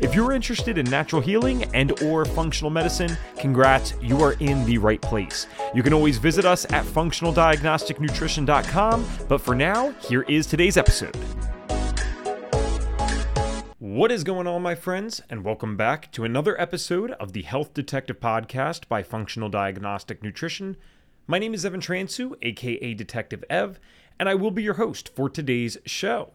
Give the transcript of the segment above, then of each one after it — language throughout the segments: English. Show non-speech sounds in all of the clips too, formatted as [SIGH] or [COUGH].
If you're interested in natural healing and or functional medicine, congrats, you are in the right place. You can always visit us at functionaldiagnosticnutrition.com, but for now, here is today's episode. What is going on, my friends, and welcome back to another episode of the Health Detective Podcast by Functional Diagnostic Nutrition. My name is Evan Transue, aka Detective Ev, and I will be your host for today's show.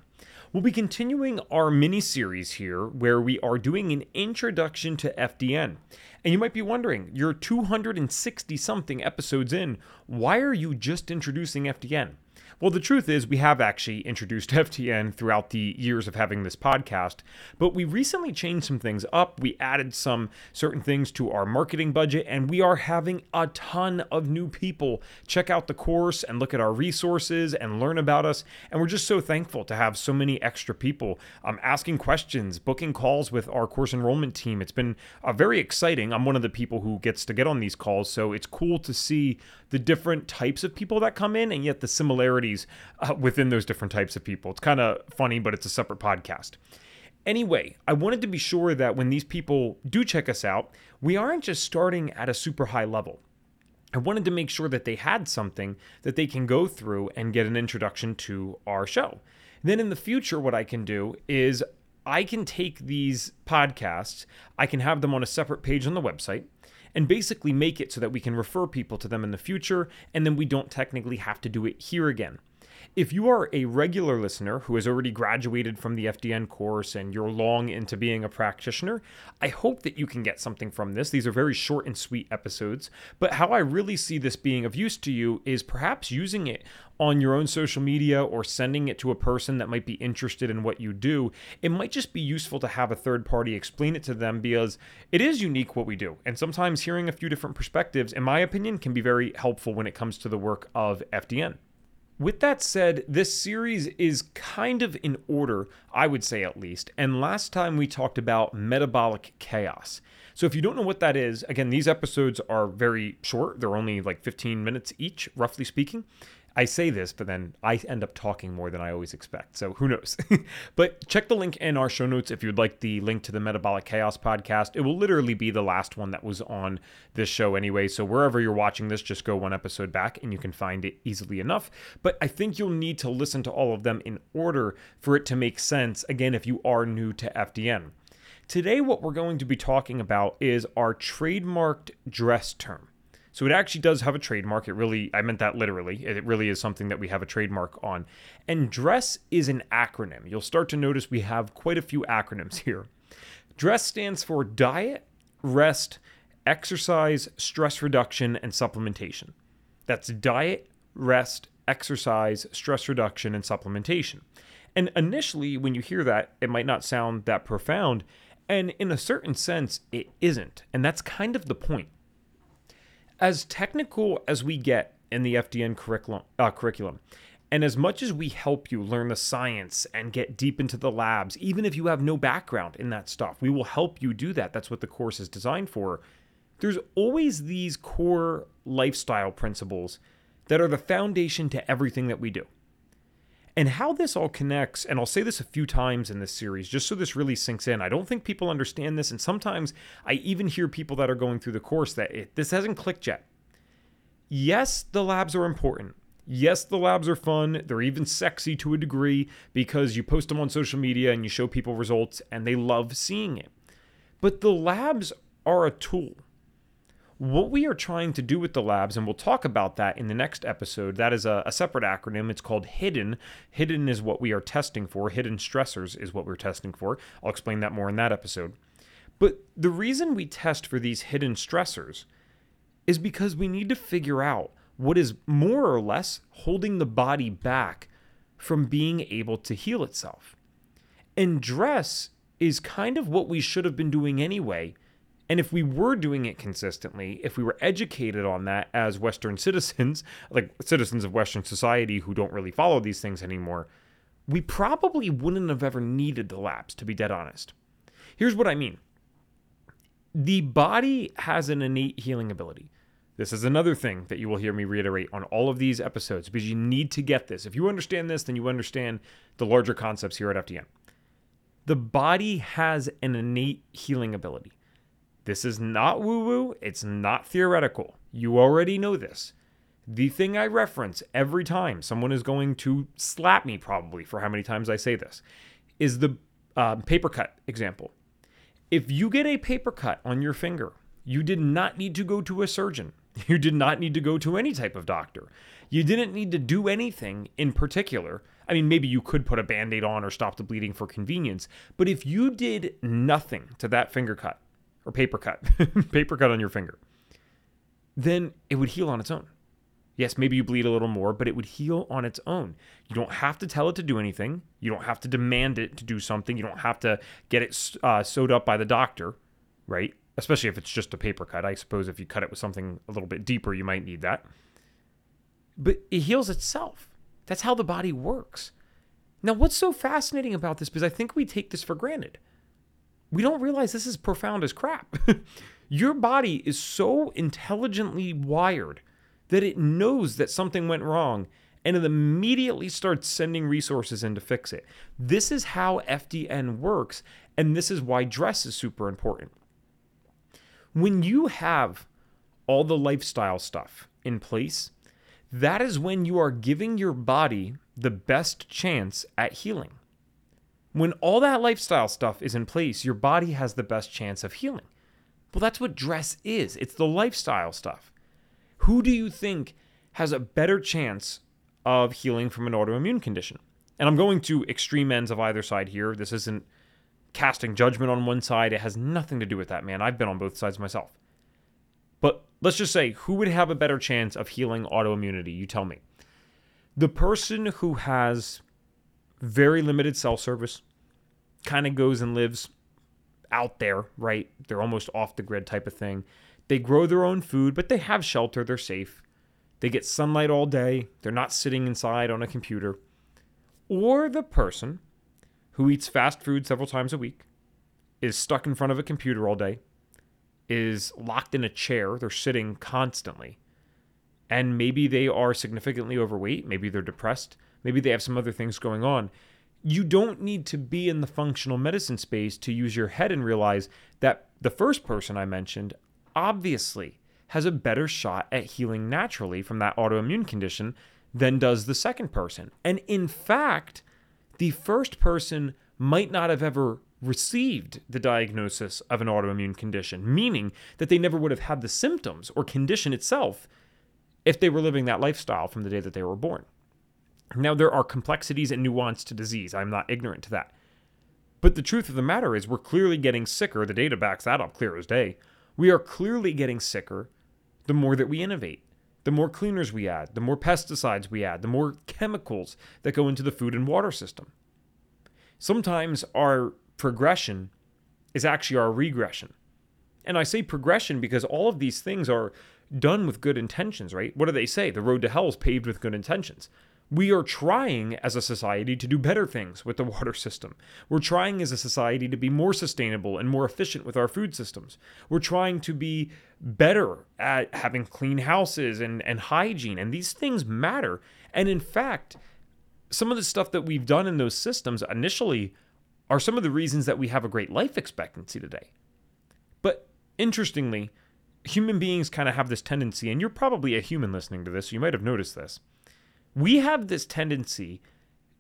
We'll be continuing our mini series here where we are doing an introduction to FDN. And you might be wondering, you're 260 something episodes in, why are you just introducing FDN? Well, the truth is, we have actually introduced [LAUGHS] FDN throughout the years of having this podcast, but we recently changed some things up. We added some certain things to our marketing budget, and we are having a ton of new people check out the course and look at our resources and learn about us. And we're just so thankful to have so many extra people um, asking questions, booking calls with our course enrollment team. It's been uh, very exciting. I'm one of the people who gets to get on these calls, so it's cool to see the different types of people that come in and yet the similarities uh, within those different types of people. It's kind of funny, but it's a separate podcast. Anyway, I wanted to be sure that when these people do check us out, we aren't just starting at a super high level. I wanted to make sure that they had something that they can go through and get an introduction to our show. Then in the future, what I can do is I can take these podcasts, I can have them on a separate page on the website and basically make it so that we can refer people to them in the future and then we don't technically have to do it here again. If you are a regular listener who has already graduated from the FDN course and you're long into being a practitioner, I hope that you can get something from this. These are very short and sweet episodes, but how I really see this being of use to you is perhaps using it on your own social media or sending it to a person that might be interested in what you do. It might just be useful to have a third party explain it to them because it is unique what we do. And sometimes hearing a few different perspectives, in my opinion, can be very helpful when it comes to the work of FDN. With that said, this series is kind of in order, I would say at least. And last time we talked about metabolic chaos. So if you don't know what that is, again, these episodes are very short. They're only like 15 minutes each, roughly speaking. I say this, but then I end up talking more than I always expect. So who knows? [LAUGHS] but check the link in our show notes if you'd like the link to the Metabolic Chaos podcast. It will literally be the last one that was on this show anyway. So wherever you're watching this, just go one episode back and you can find it easily enough. But I think you'll need to listen to all of them in order for it to make sense, again, if you are new to FDN. Today, what we're going to be talking about is our trademarked dress term. So it actually does have a trademark. It really, I meant that literally. It really is something that we have a trademark on. And DRESS is an acronym. You'll start to notice we have quite a few acronyms here. DRESS stands for diet, rest, exercise, stress reduction, and supplementation. That's diet, rest, exercise, stress reduction, and supplementation. And initially, when you hear that, it might not sound that profound. And in a certain sense, it isn't. And that's kind of the point as technical as we get in the FDN curriculum, uh, curriculum, and as much as we help you learn the science and get deep into the labs, even if you have no background in that stuff, we will help you do that. That's what the course is designed for. There's always these core lifestyle principles that are the foundation to everything that we do. And how this all connects, and I'll say this a few times in this series just so this really sinks in. I don't think people understand this, and sometimes I even hear people that are going through the course that it, this hasn't clicked yet. Yes, the labs are important. Yes, the labs are fun. They're even sexy to a degree because you post them on social media and you show people results and they love seeing it. But the labs are a tool. What we are trying to do with the labs, and we'll talk about that in the next episode, that is a, a, separate acronym. It's called HIDDEN. HIDDEN is what we are testing for, hidden stressors is what we're testing for. I'll explain that more in that episode. But the reason we test for these hidden stressors is because we need to figure out what is more or less holding the body back from being able to heal itself. And dress is kind of what we should have been doing anyway And if we were doing it consistently, if we were educated on that as Western [LAUGHS] citizens, like citizens of Western society who don't really follow these things anymore, we probably wouldn't have ever needed the labs, to be dead honest. Here's what I mean the body has an innate healing ability. This is another thing that you will hear me reiterate on all of these episodes because you need to get this. If you understand this, then you understand the larger concepts here at FDN. The body has an innate healing ability. This is not woo woo, it's not theoretical. You already know this. The thing I reference every time someone is going to slap me, probably for how many times I say this, is the uh, paper cut example. If you get a paper cut on your finger, you did not need to go to a surgeon. [LAUGHS] You did not need to go to any type of doctor. You didn't need to do anything in particular. I mean, maybe you could put a band aid on or stop the bleeding for convenience, but if you did nothing to that finger cut or paper cut, [LAUGHS] paper cut on your finger, then it would heal on its own. Yes, maybe you bleed a little more, but it would heal on its own. You don't have to tell it to do anything. You don't have to demand it to do something. You don't have to get it uh, sewed up by the doctor, right? Especially if it's just a paper cut. I suppose if you cut it with something a little bit deeper, you might need that. But it heals itself. That's how the body works. Now, what's so fascinating about this? Because I think we take this for granted. We don't realize this is profound as crap. [LAUGHS] Your body is so intelligently wired that it knows that something went wrong and it immediately starts sending resources in to fix it. This is how FDN works, and this is why dress is super important. When you have all the lifestyle stuff in place, that is when you are giving your body the best chance at healing. When all that lifestyle stuff is in place, your body has the best chance of healing. Well, that's what dress is it's the lifestyle stuff. Who do you think has a better chance of healing from an autoimmune condition? And I'm going to extreme ends of either side here. This isn't casting judgment on one side. It has nothing to do with that, man. I've been on both sides myself. But let's just say who would have a better chance of healing autoimmunity? You tell me. The person who has very limited cell service, kind of goes and lives out there, right? They're almost off the grid type of thing. They grow their own food, but they have shelter, they're safe. They get sunlight all day, they're not sitting inside on a computer. Or the person who eats fast food several times a week, is stuck in front of a computer all day, is locked in a chair, they're sitting constantly. And maybe they are significantly overweight, maybe they're depressed, maybe they have some other things going on. You don't need to be in the functional medicine space to use your head and realize that the first person I mentioned obviously has a better shot at healing naturally from that autoimmune condition than does the second person. And in fact, the first person might not have ever received the diagnosis of an autoimmune condition, meaning that they never would have had the symptoms or condition itself if they were living that lifestyle from the day that they were born. Now, there are complexities and nuance to disease. I'm not ignorant to that. But the truth of the matter is, we're clearly getting sicker. The data backs that up clear as day. We are clearly getting sicker the more that we innovate. The more cleaners we add, the more pesticides we add, the more chemicals that go into the food and water system. Sometimes our progression is actually our regression. And I say progression because all of these things are done with good intentions, right? What do they say? The road to hell is paved with good intentions. We are trying as a society to do better things with the water system. We're trying as a society to be more sustainable and more efficient with our food systems. We're trying to be better at having clean houses and, and hygiene, and these things matter. And in fact, some of the stuff that we've done in those systems initially are some of the reasons that we have a great life expectancy today. But interestingly, human beings kind of have this tendency, and you're probably a human listening to this, so you might have noticed this we have this tendency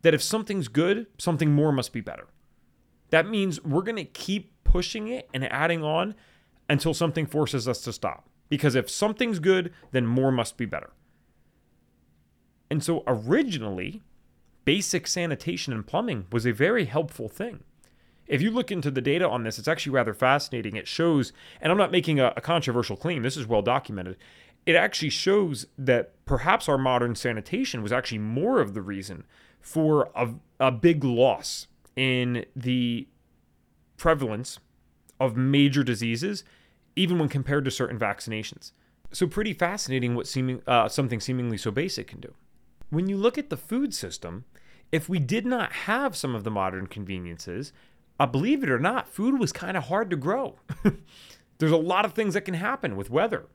that if something's good, something more must be better. That means we're going to keep pushing it and adding on until something forces us to stop. Because if something's good, then more must be better. And so originally, basic sanitation and plumbing was a very helpful thing. If you look into the data on this, it's actually rather fascinating. It shows, and I'm not making a, a controversial claim, this is well documented it actually shows that perhaps our modern sanitation was actually more of the reason for a, a big loss in the prevalence of major diseases even when compared to certain vaccinations. So, pretty fascinating what seeming, uh, something seemingly so basic can do. When you look at the food system, if we did not have some of the modern conveniences, uh, believe it or not, food was kind of hard to grow. [LAUGHS] There's a lot of things that can happen with weather.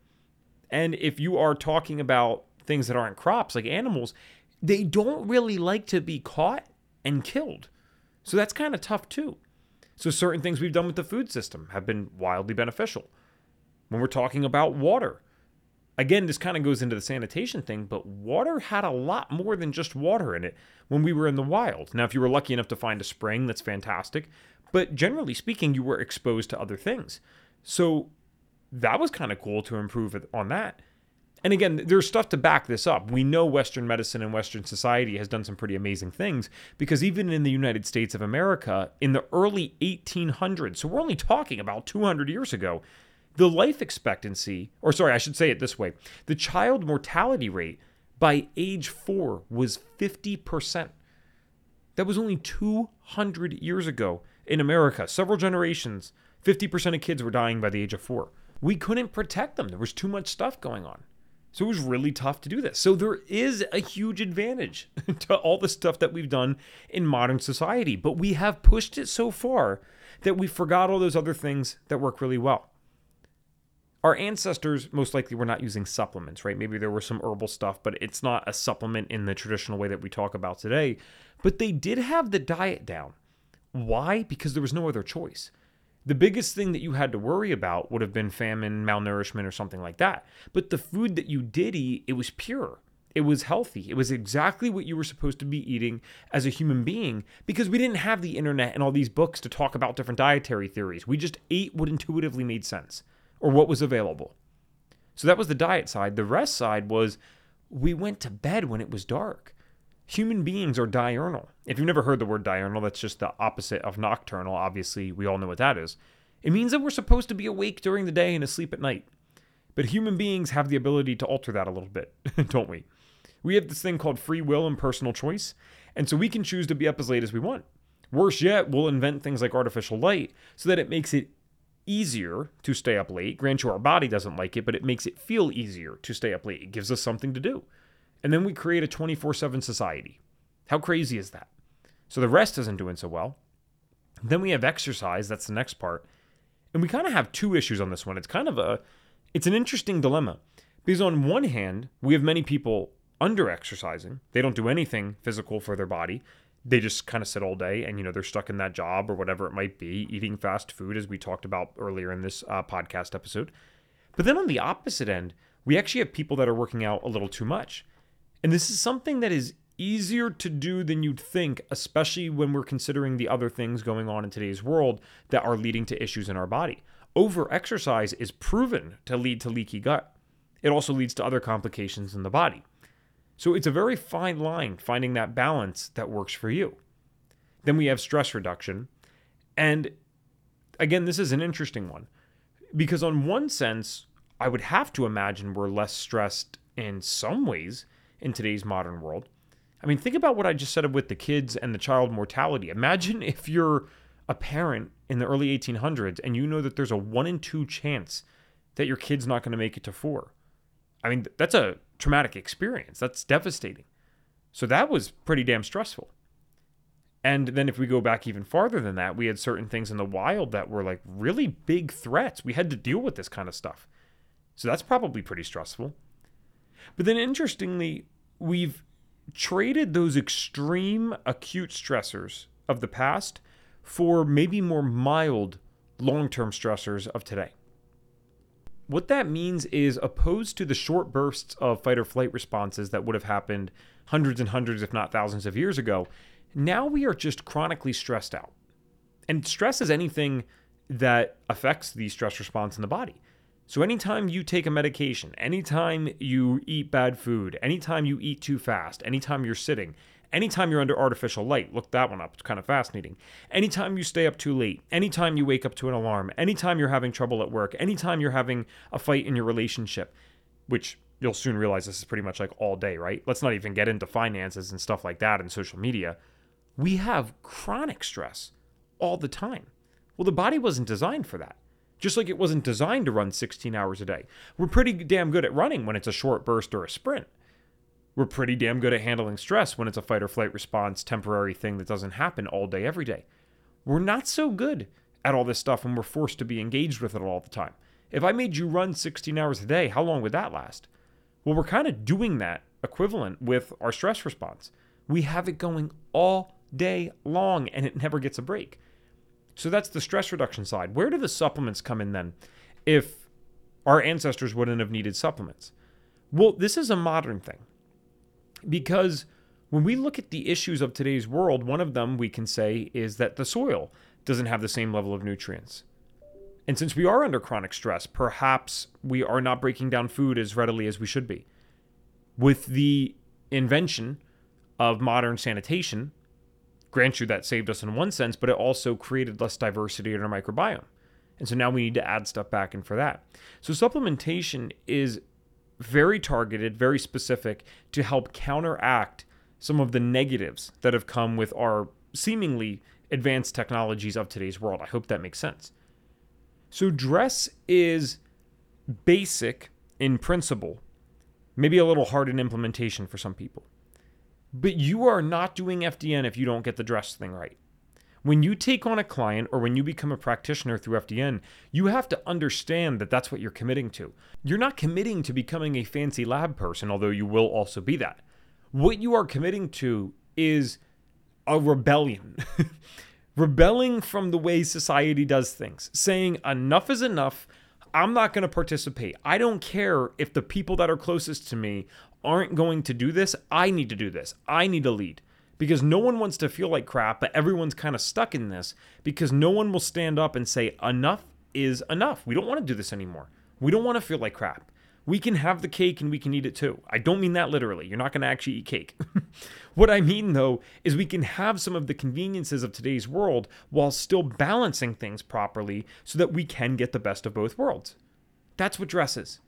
And if you are talking about things that aren't crops, like animals, they don't really like to be caught and killed. So that's kind of tough too. So certain things we've done with the food system have been wildly beneficial. When we're talking about water, again, this kind of goes into the sanitation thing, but water had a lot more than just water in it when we were in the wild. Now, if you were lucky enough to find a spring, that's fantastic. But generally speaking, you were exposed to other things. So that was kind of cool to improve on that. And again, there's stuff to back this up. We know Western medicine and Western society has done some pretty amazing things because even in the United States of America, in the early 1800s, so we're only talking about 200 years ago, the life expectancy, or sorry, I should say it this way the child mortality rate by age four was 50%. That was only 200 years ago in America, several generations. 50% of kids were dying by the age of four. We couldn't protect them, there was too much stuff going on. So it was really tough to do this. So there is a huge advantage [LAUGHS] to all the stuff that we've done in modern society, but we have pushed it so far that we forgot all those other things that work really well. Our ancestors most likely were not using supplements, right? Maybe there were some herbal stuff, but it's not a supplement in the traditional way that we talk about today. But they did have the diet down. Why? Because there was no other choice. The biggest thing that you had to worry about would have been famine, malnourishment, or something like that. But the food that you did eat, it was pure. It was healthy. It was exactly what you were supposed to be eating as a human being because we didn't have the internet and all these books to talk about different dietary theories. We just ate what intuitively made sense or what was available. So that was the diet side. The rest side was we went to bed when it was dark. Human beings are diurnal. If you've never heard the word diurnal, that's just the opposite of nocturnal. Obviously, we all know what that is. It means that we're supposed to be awake during the day and asleep at night. But human beings have the ability to alter that a little bit, [LAUGHS] don't we? We have this thing called free will and personal choice, and so we can choose to be up as late as we want. Worse yet, we'll invent things like artificial light so that it makes it easier to stay up late. Grant you, our body doesn't like it, but it makes it feel easier to stay up late. It gives us something to do. And then we create a 24 7 society. How crazy is that? So the rest isn't doing so well. Then we have exercise. That's the next part. And we kind of have two issues on this one. It's kind of a, it's an interesting dilemma because on one hand, we have many people under exercising. They don't do anything physical for their body. They just kind of sit all day and, you know, they're stuck in that job or whatever it might be, eating fast food, as we talked about earlier in this uh, podcast episode. But then on the opposite end, we actually have people that are working out a little too much. And this is something that is easier to do than you'd think, especially when we're considering the other things going on in today's world that are leading to issues in our body. Over exercise is proven to lead to leaky gut. It also leads to other complications in the body. So it's a very fine line finding that balance that works for you. Then we have stress reduction. And again, this is an interesting one because, on one sense, I would have to imagine we're less stressed in some ways in today's modern world. I mean, think about what I just said with the kids and the child mortality. Imagine if you're a parent in the early 1800s and you know that there's a one in two chance that your kid's not going to make it to four. I mean, that's a traumatic experience. That's devastating. So that was pretty damn stressful. And then if we go back even farther than that, we had certain things in the wild that were like really big threats. We had to deal with this kind of stuff. So that's probably pretty stressful. But then interestingly, we've traded those extreme acute stressors of the past for maybe more mild long term stressors of today. What that means is, opposed to the short bursts of fight or flight responses that would have happened hundreds and hundreds, if not thousands of years ago, now we are just chronically stressed out. And stress is anything that affects the stress response in the body. So, anytime you take a medication, anytime you eat bad food, anytime you eat too fast, anytime you're sitting, anytime you're under artificial light, look that one up, it's kind of fascinating. Anytime you stay up too late, anytime you wake up to an alarm, anytime you're having trouble at work, anytime you're having a fight in your relationship, which you'll soon realize this is pretty much like all day, right? Let's not even get into finances and stuff like that and social media. We have chronic stress all the time. Well, the body wasn't designed for that. Just like it wasn't designed to run 16 hours a day. We're pretty damn good at running when it's a short burst or a sprint. We're pretty damn good at handling stress when it's a fight or flight response, temporary thing that doesn't happen all day, every day. We're not so good at all this stuff when we're forced to be engaged with it all the time. If I made you run 16 hours a day, how long would that last? Well, we're kind of doing that equivalent with our stress response. We have it going all day long and it never gets a break. So that's the stress reduction side. Where do the supplements come in then if our ancestors wouldn't have needed supplements? Well, this is a modern thing because when we look at the issues of today's world, one of them we can say is that the soil doesn't have the same level of nutrients. And since we are under chronic stress, perhaps we are not breaking down food as readily as we should be. With the invention of modern sanitation, Grant you that saved us in one sense, but it also created less diversity in our microbiome. And so now we need to add stuff back in for that. So supplementation is very targeted, very specific to help counteract some of the negatives that have come with our seemingly advanced technologies of today's world. I hope that makes sense. So dress is basic in principle, maybe a little hard in implementation for some people. But you are not doing FDN if you don't get the dress thing right. When you take on a client or when you become a practitioner through FDN, you have to understand that that's what you're committing to. You're not committing to becoming a fancy lab person, although you will also be that. What you are committing to is a rebellion. [LAUGHS] Rebelling from the way society does things, saying enough is enough. I'm not going to participate. I don't care if the people that are closest to me aren't going to do this, I need to do this. I need to lead. Because no one wants to feel like crap, but everyone's kind of stuck in this because no one will stand up and say, enough is enough. We don't want to do this anymore. We don't want to feel like crap. We can have the cake and we can eat it too. I don't mean that literally. You're not going to actually eat cake. [LAUGHS] what I mean, though, is we can have some of the conveniences of today's world while still balancing things properly so that we can get the best of both worlds. That's what dress is.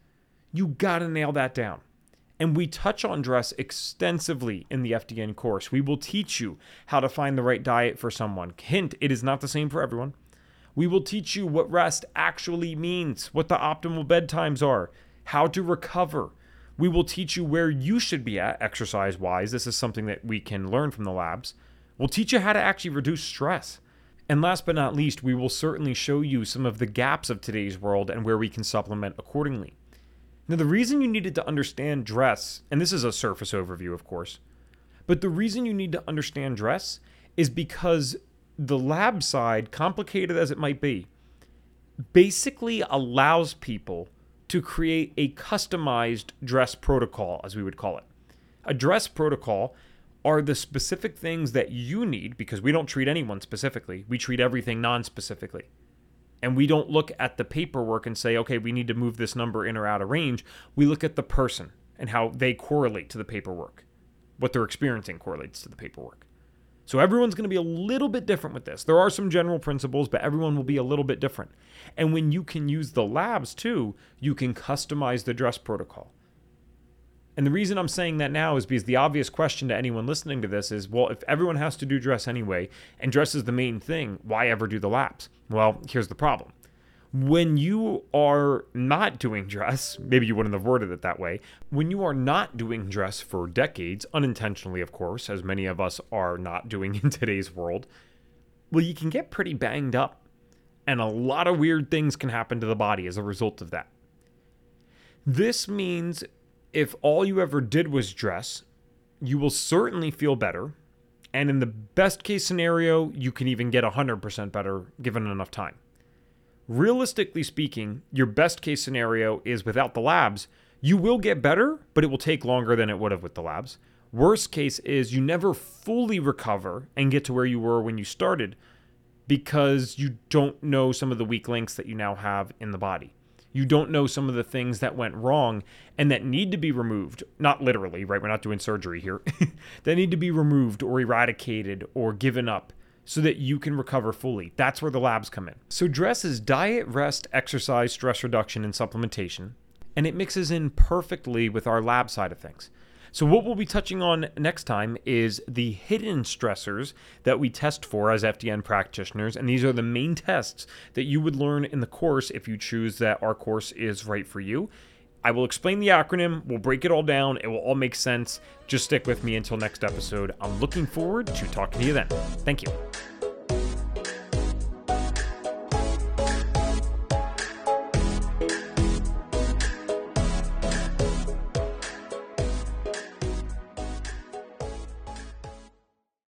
You got to nail that down. And we touch on dress extensively in the FDN course. We will teach you how to find the right diet for someone. Hint, it is not the same for everyone. We will teach you what rest actually means, what the optimal bedtimes are, how to recover. We will teach you where you should be at exercise wise. This is something that we can learn from the labs. We'll teach you how to actually reduce stress. And last but not least, we will certainly show you some of the gaps of today's world and where we can supplement accordingly. Now, the reason you needed to understand dress, and this is a surface overview, of course, but the reason you need to understand dress is because the lab side, complicated as it might be, basically allows people to create a customized dress protocol, as we would call it. A dress protocol are the specific things that you need because we don't treat anyone specifically, we treat everything non specifically and we don't look at the paperwork and say, okay, we need to move this number in or out of range. We look at the person and how they correlate to the paperwork. What they're experiencing correlates to the paperwork. So everyone's going to be a little bit different with this. There are some general principles, but everyone will be a little bit different. And when you can use the labs too, you can customize the dress protocol. And the reason I'm saying that now is because the obvious question to anyone listening to this is well, if everyone has to do dress anyway, and dress is the main thing, why ever do the labs? Well, here's the problem. When you are not doing dress, maybe you wouldn't have worded it that way, when you are not doing dress for decades, unintentionally, of course, as many of us are not doing [LAUGHS] in today's world, well, you can get pretty banged up. And a lot of weird things can happen to the body as a result of that. This means if all you ever did was dress, you will certainly feel better. And in the best case scenario, you can even get 100% better given enough time. Realistically speaking, your best case scenario is without the labs, you will get better, but it will take longer than it would have with the labs. Worst case is you never fully recover and get to where you were when you started because you don't know some of the weak links that you now have in the body you don't know some of the things that went wrong and that need to be removed. Not literally, right? We're not doing surgery here. [LAUGHS] that need to be removed or eradicated or given up so that you can recover fully. That's where the labs come in. So, dress is diet, rest, exercise, stress reduction, and supplementation, and it mixes in perfectly with our lab side of things. So, what we'll be touching on next time is the hidden stressors that we test for as FDN practitioners. And these are the main tests that you would learn in the course if you choose that our course is right for you. I will explain the acronym, we'll break it all down, it will all make sense. Just stick with me until next episode. I'm looking forward to talking to you then. Thank you.